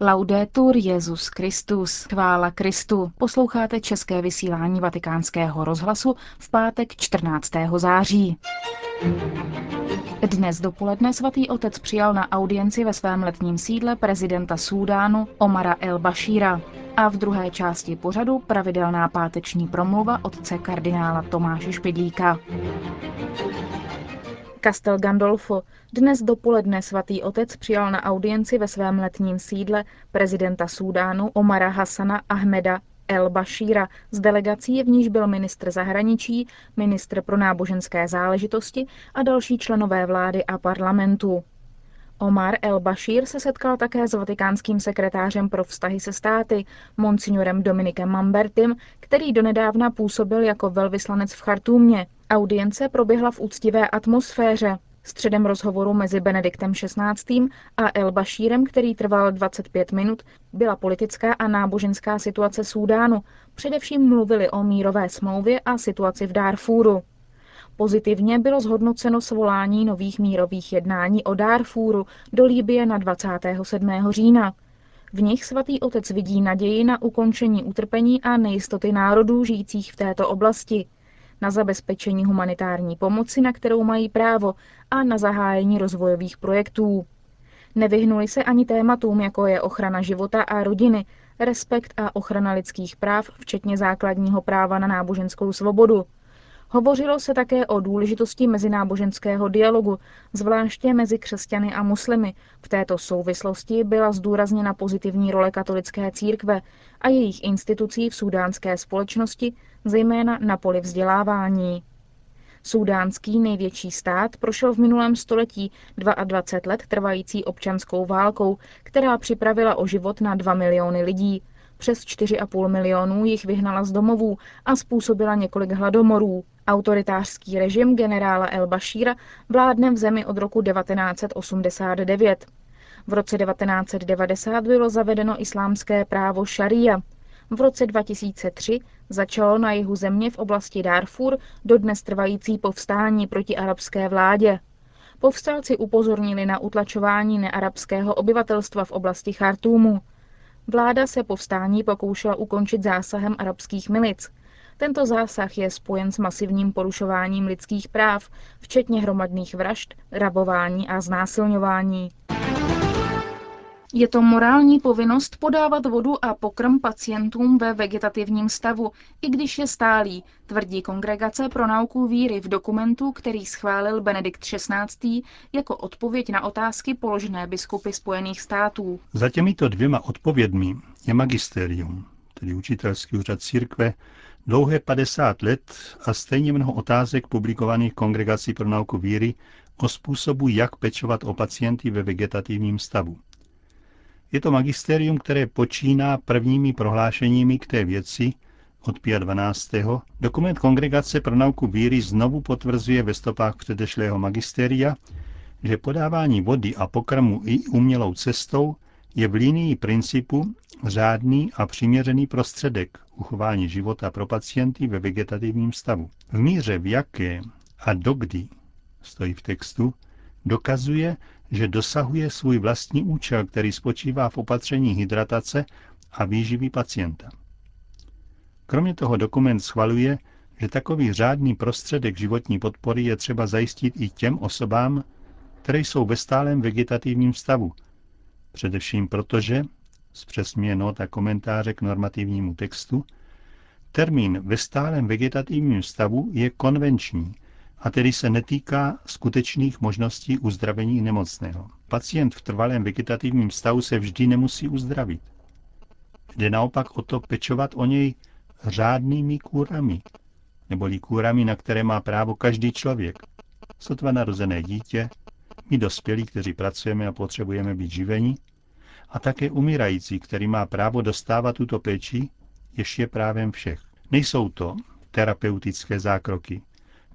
Laudetur Jezus Christus, chvála Kristu. Posloucháte české vysílání Vatikánského rozhlasu v pátek 14. září. Dnes dopoledne svatý otec přijal na audienci ve svém letním sídle prezidenta Súdánu Omara El Bashira. A v druhé části pořadu pravidelná páteční promluva otce kardinála Tomáše Špidlíka. Castel Gandolfo. Dnes dopoledne svatý otec přijal na audienci ve svém letním sídle prezidenta Súdánu Omara Hassana Ahmeda El Bashira z delegací, v níž byl ministr zahraničí, ministr pro náboženské záležitosti a další členové vlády a parlamentu. Omar El Bashir se setkal také s vatikánským sekretářem pro vztahy se státy, monsignorem Dominikem Mambertim, který donedávna působil jako velvyslanec v Chartúmě. Audience proběhla v úctivé atmosféře. Středem rozhovoru mezi Benediktem XVI. a El Bashírem, který trval 25 minut, byla politická a náboženská situace Súdánu. Především mluvili o mírové smlouvě a situaci v Darfuru. Pozitivně bylo zhodnoceno svolání nových mírových jednání o Darfuru do Líbie na 27. října. V nich svatý otec vidí naději na ukončení utrpení a nejistoty národů žijících v této oblasti, na zabezpečení humanitární pomoci, na kterou mají právo, a na zahájení rozvojových projektů. Nevyhnuli se ani tématům, jako je ochrana života a rodiny, respekt a ochrana lidských práv, včetně základního práva na náboženskou svobodu, Hovořilo se také o důležitosti mezináboženského dialogu, zvláště mezi křesťany a muslimy. V této souvislosti byla zdůrazněna pozitivní role katolické církve a jejich institucí v sudánské společnosti, zejména na poli vzdělávání. Sudánský největší stát prošel v minulém století 22 let trvající občanskou válkou, která připravila o život na 2 miliony lidí. Přes 4,5 milionů jich vyhnala z domovů a způsobila několik hladomorů. Autoritářský režim generála El Bashira vládne v zemi od roku 1989. V roce 1990 bylo zavedeno islámské právo šaria. V roce 2003 začalo na jihu země v oblasti Darfur dodnes trvající povstání proti arabské vládě. Povstalci upozornili na utlačování nearabského obyvatelstva v oblasti Chartúmu. Vláda se povstání pokoušela ukončit zásahem arabských milic. Tento zásah je spojen s masivním porušováním lidských práv, včetně hromadných vražd, rabování a znásilňování. Je to morální povinnost podávat vodu a pokrm pacientům ve vegetativním stavu, i když je stálý, tvrdí Kongregace pro nauku víry v dokumentu, který schválil Benedikt XVI. jako odpověď na otázky položené biskupy Spojených států. Za těmito dvěma odpovědmi je magisterium, tedy učitelský úřad církve, dlouhé 50 let a stejně mnoho otázek publikovaných Kongregací pro nauku víry o způsobu, jak pečovat o pacienty ve vegetativním stavu. Je to magisterium, které počíná prvními prohlášeními k té věci od 12. Dokument Kongregace pro nauku víry znovu potvrzuje ve stopách předešlého magisteria, že podávání vody a pokrmu i umělou cestou je v linii principu řádný a přiměřený prostředek uchování života pro pacienty ve vegetativním stavu. V míře v jaké a dokdy, stojí v textu, dokazuje, že dosahuje svůj vlastní účel, který spočívá v opatření hydratace a výživy pacienta. Kromě toho dokument schvaluje, že takový řádný prostředek životní podpory je třeba zajistit i těm osobám, které jsou ve stálem vegetativním stavu, především protože, zpřesňuje nota komentáře k normativnímu textu, termín ve stálem vegetativním stavu je konvenční a tedy se netýká skutečných možností uzdravení nemocného. Pacient v trvalém vegetativním stavu se vždy nemusí uzdravit. Jde naopak o to pečovat o něj řádnými kůrami, neboli kůrami, na které má právo každý člověk. Sotva narozené dítě, my dospělí, kteří pracujeme a potřebujeme být živeni, a také umírající, který má právo dostávat tuto péči, jež je právem všech. Nejsou to terapeutické zákroky,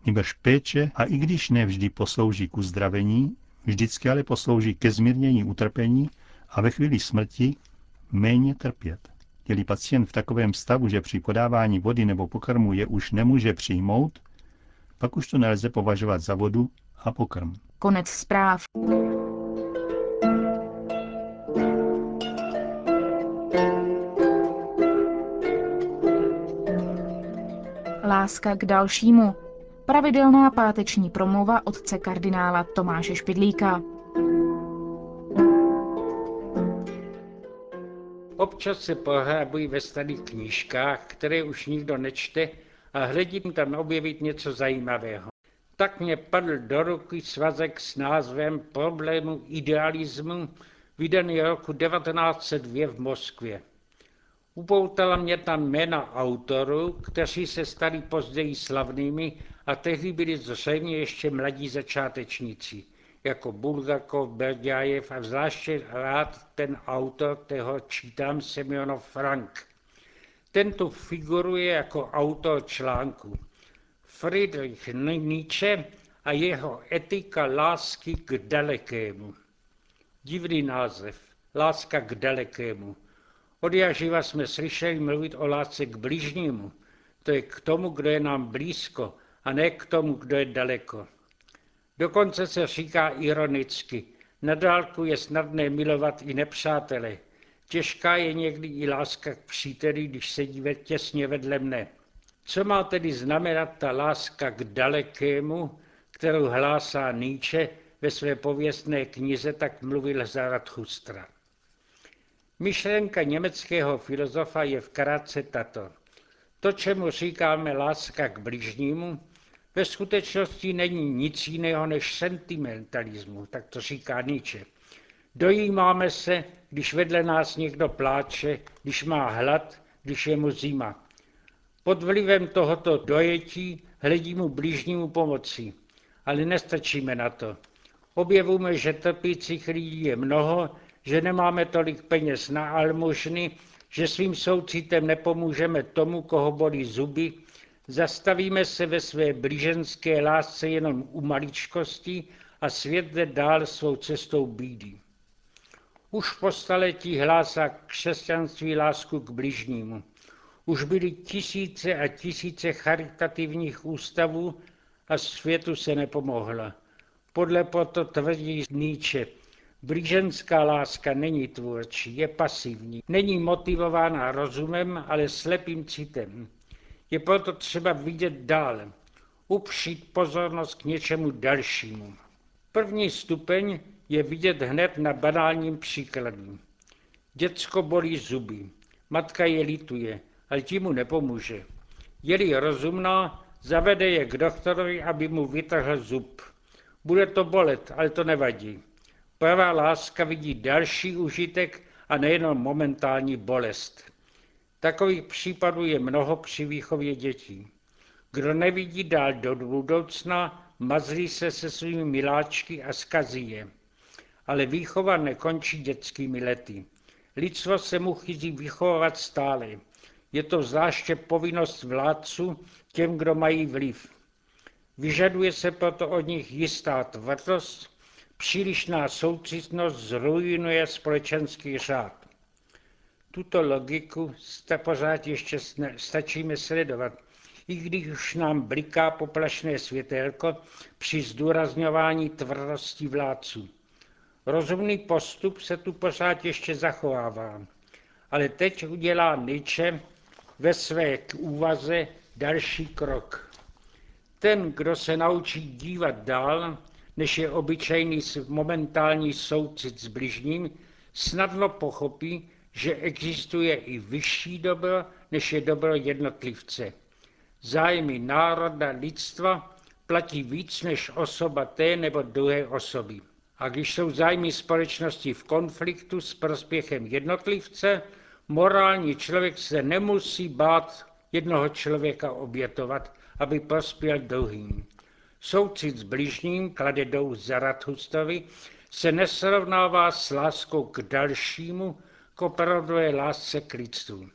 nebož péče a i když nevždy poslouží k uzdravení, vždycky ale poslouží ke zmírnění utrpení a ve chvíli smrti méně trpět. Je-li pacient v takovém stavu, že při podávání vody nebo pokrmu je už nemůže přijmout, pak už to nelze považovat za vodu a pokrm. Konec zpráv. Láska k dalšímu. Pravidelná páteční promluva otce kardinála Tomáše Špidlíka. Občas se pohrábují ve starých knížkách, které už nikdo nečte a hledím tam objevit něco zajímavého. Tak mě padl do ruky svazek s názvem Problému idealismu, vydaný roku 1902 v Moskvě. Upoutala mě tam jména autorů, kteří se stali později slavnými a tehdy byli zřejmě ještě mladí začátečníci, jako Bulgakov, Berďájev a zvláště rád ten autor, kterého čítám, Semionov Frank. Ten tu figuruje jako autor článku. Friedrich Nietzsche a jeho etika lásky k dalekému. Divný název. Láska k dalekému. Od jaživa jsme slyšeli mluvit o lásce k bližnímu. To je k tomu, kdo je nám blízko, a ne k tomu, kdo je daleko. Dokonce se říká ironicky, na dálku je snadné milovat i nepřátele. Těžká je někdy i láska k příteli, když sedí těsně vedle mne. Co má tedy znamenat ta láska k dalekému, kterou hlásá Nietzsche ve své pověstné knize Tak mluvil Zarathustra. Myšlenka německého filozofa je v krátce tato. To, čemu říkáme láska k bližnímu, ve skutečnosti není nic jiného než sentimentalismus, tak to říká Nietzsche. Dojímáme se, když vedle nás někdo pláče, když má hlad, když je mu zima. Pod vlivem tohoto dojetí hledí mu blížnímu pomoci, ale nestačíme na to. Objevujeme, že trpících lidí je mnoho, že nemáme tolik peněz na almužny, že svým soucitem nepomůžeme tomu, koho bolí zuby, zastavíme se ve své blíženské lásce jenom u maličkosti a svět jde dál svou cestou bídy. Už po staletí hlásá křesťanství lásku k bližnímu. Už byly tisíce a tisíce charitativních ústavů a světu se nepomohla. Podle proto tvrdí Nietzsche, blíženská láska není tvůrčí, je pasivní, není motivována rozumem, ale slepým citem. Je proto třeba vidět dál, upřít pozornost k něčemu dalšímu. První stupeň je vidět hned na banálním příkladu. Děcko bolí zuby, matka je lituje, ale tím mu nepomůže. Je-li rozumná, zavede je k doktorovi, aby mu vytrhl zub. Bude to bolet, ale to nevadí. Pravá láska vidí další užitek a nejenom momentální bolest. Takových případů je mnoho při výchově dětí. Kdo nevidí dál do budoucna, mazlí se se svými miláčky a skazí je. Ale výchova nekončí dětskými lety. Lidstvo se mu chytí vychovat stále. Je to zvláště povinnost vládců těm, kdo mají vliv. Vyžaduje se proto od nich jistá tvrdost, přílišná soucitnost zrujnuje společenský řád. Tuto logiku pořád ještě stačíme sledovat, i když už nám bliká poplašné světelko při zdůrazňování tvrdosti vládců. Rozumný postup se tu pořád ještě zachovává, ale teď udělá Nietzsche ve své úvaze další krok. Ten, kdo se naučí dívat dál, než je obyčejný momentální soucit s bližním, snadno pochopí, že existuje i vyšší dobro, než je dobro jednotlivce. Zájmy národa, lidstva platí víc než osoba té nebo druhé osoby. A když jsou zájmy společnosti v konfliktu s prospěchem jednotlivce, morální člověk se nemusí bát jednoho člověka obětovat, aby prospěl druhým. Soucit s bližním, klade dou Zarathustrovi, se nesrovnává s láskou k dalšímu, k opravdové lásce k lidstvu.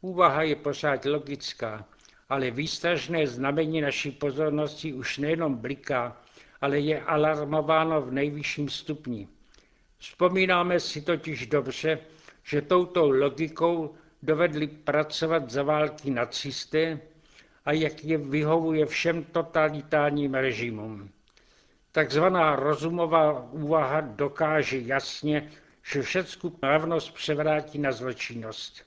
Úvaha je pořád logická, ale výstražné znamení naší pozornosti už nejenom bliká, ale je alarmováno v nejvyšším stupni. Vzpomínáme si totiž dobře, že touto logikou dovedli pracovat za války nacisté a jak je vyhovuje všem totalitárním režimům. Takzvaná rozumová úvaha dokáže jasně, že všecku mravnost převrátí na zločinnost.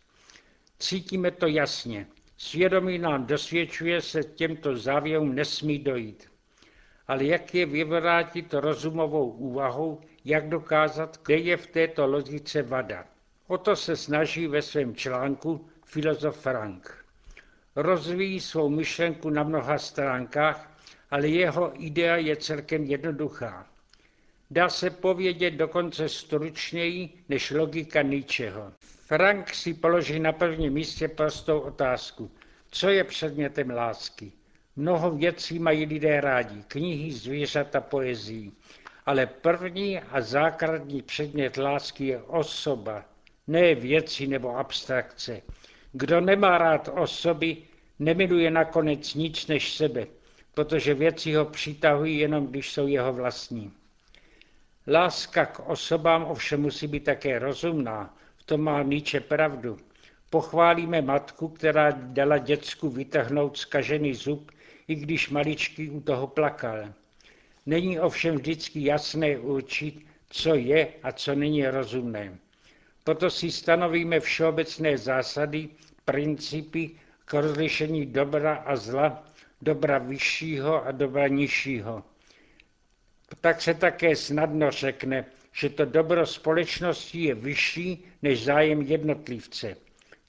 Cítíme to jasně. Svědomí nám dosvědčuje, se těmto závěrům nesmí dojít. Ale jak je vyvrátit rozumovou úvahou, jak dokázat, kde je v této logice vada. O to se snaží ve svém článku filozof Frank. Rozvíjí svou myšlenku na mnoha stránkách, ale jeho idea je celkem jednoduchá. Dá se povědět dokonce stručněji než logika ničeho. Frank si položí na prvním místě prostou otázku. Co je předmětem lásky? Mnoho věcí mají lidé rádi, knihy, zvířata, poezii. Ale první a základní předmět lásky je osoba, ne věci nebo abstrakce. Kdo nemá rád osoby, nemiluje nakonec nic než sebe, protože věci ho přitahují jenom, když jsou jeho vlastní. Láska k osobám ovšem musí být také rozumná, v tom má Nietzsche pravdu. Pochválíme matku, která dala děcku vytrhnout zkažený zub, i když maličký u toho plakal. Není ovšem vždycky jasné určit, co je a co není rozumné. Proto si stanovíme všeobecné zásady, principy k rozlišení dobra a zla, dobra vyššího a dobra nižšího. Tak se také snadno řekne, že to dobro společnosti je vyšší než zájem jednotlivce.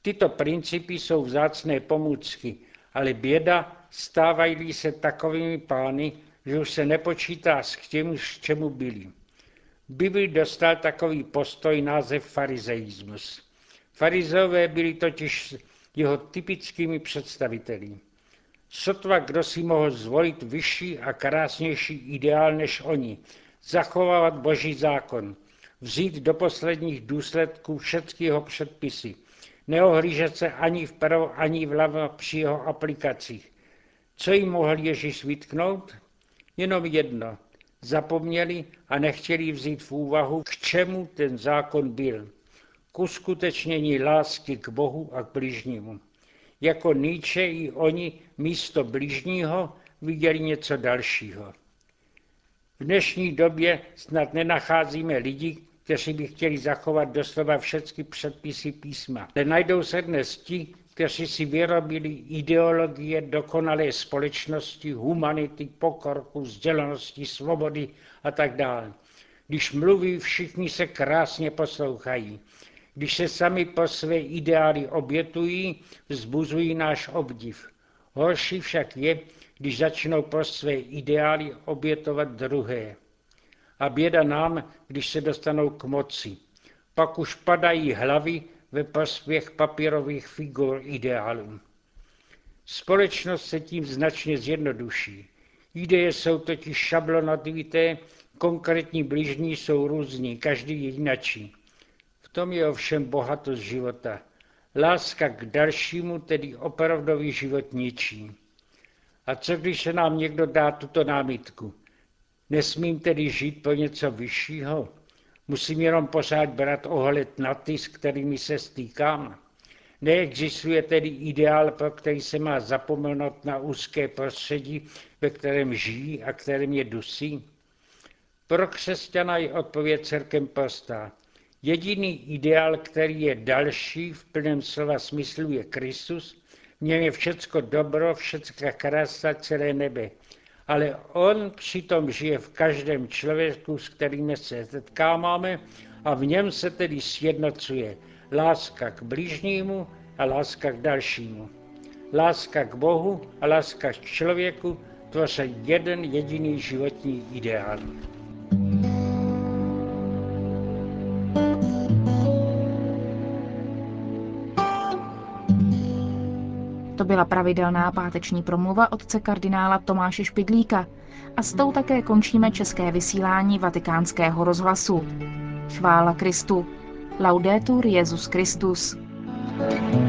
Tyto principy jsou vzácné pomůcky, ale běda stávají se takovými pány, že už se nepočítá s tím, k čemu byli. Bibli dostal takový postoj název farizeismus. Farizeové byli totiž jeho typickými představiteli. Sotva kdo si mohl zvolit vyšší a krásnější ideál než oni, zachovávat boží zákon, vzít do posledních důsledků všechny jeho předpisy, neohlížet se ani vpravo, ani vlevo při jeho aplikacích. Co jim mohl Ježíš vytknout? Jenom jedno. Zapomněli a nechtěli vzít v úvahu, k čemu ten zákon byl. K uskutečnění lásky k Bohu a k bližnímu. Jako Nietzsche i oni místo bližního viděli něco dalšího. V dnešní době snad nenacházíme lidi, kteří by chtěli zachovat doslova všechny předpisy písma. Nenajdou se dnes ti, kteří si vyrobili ideologie dokonalé společnosti, humanity, pokorku, vzdělanosti, svobody a tak dále. Když mluví, všichni se krásně poslouchají. Když se sami po své ideály obětují, vzbuzují náš obdiv. Horší však je, když začnou pro své ideály obětovat druhé. A běda nám, když se dostanou k moci. Pak už padají hlavy ve prospěch papírových figur ideálů. Společnost se tím značně zjednoduší. Ideje jsou totiž šablonativité, konkrétní blížní jsou různí, každý jinačí. V tom je ovšem bohatost života. Láska k dalšímu, tedy opravdový život ničí. A co když se nám někdo dá tuto námitku? Nesmím tedy žít pro něco vyššího? Musím jenom pořád brát ohled na ty, s kterými se stýkám. Neexistuje tedy ideál, pro který se má zapomenout na úzké prostředí, ve kterém žijí a kterém je dusí? Pro křesťana je odpověď celkem prostá. Jediný ideál, který je další v plném slova smyslu, je Kristus. V něm je všecko dobro, všecka krása, celé nebe ale on přitom žije v každém člověku, s kterým se setkáváme a v něm se tedy sjednocuje láska k blížnímu a láska k dalšímu. Láska k Bohu a láska k člověku tvoří jeden jediný životní ideál. To byla pravidelná páteční promluva otce kardinála Tomáše Špidlíka a s tou také končíme české vysílání vatikánského rozhlasu. Chvála Kristu. Laudetur Jezus Christus. thank you